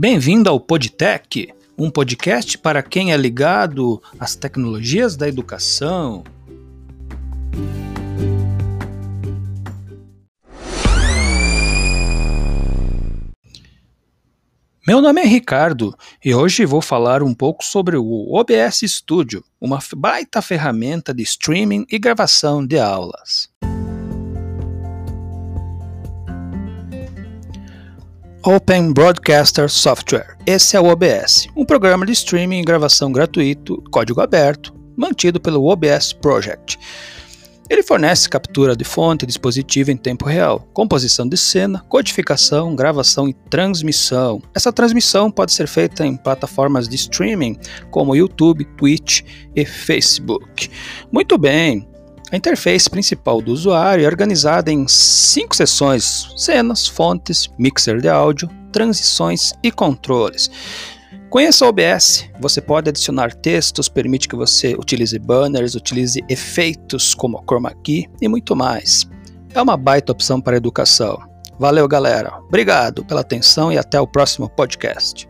Bem-vindo ao Podtech, um podcast para quem é ligado às tecnologias da educação. Meu nome é Ricardo e hoje vou falar um pouco sobre o OBS Studio, uma baita ferramenta de streaming e gravação de aulas. Open Broadcaster Software. Esse é o OBS, um programa de streaming e gravação gratuito, código aberto, mantido pelo OBS Project. Ele fornece captura de fonte e dispositivo em tempo real, composição de cena, codificação, gravação e transmissão. Essa transmissão pode ser feita em plataformas de streaming como YouTube, Twitch e Facebook. Muito bem, a interface principal do usuário é organizada em cinco seções: cenas, fontes, mixer de áudio, transições e controles. Conheça o OBS, você pode adicionar textos, permite que você utilize banners, utilize efeitos como chroma key e muito mais. É uma baita opção para educação. Valeu, galera. Obrigado pela atenção e até o próximo podcast.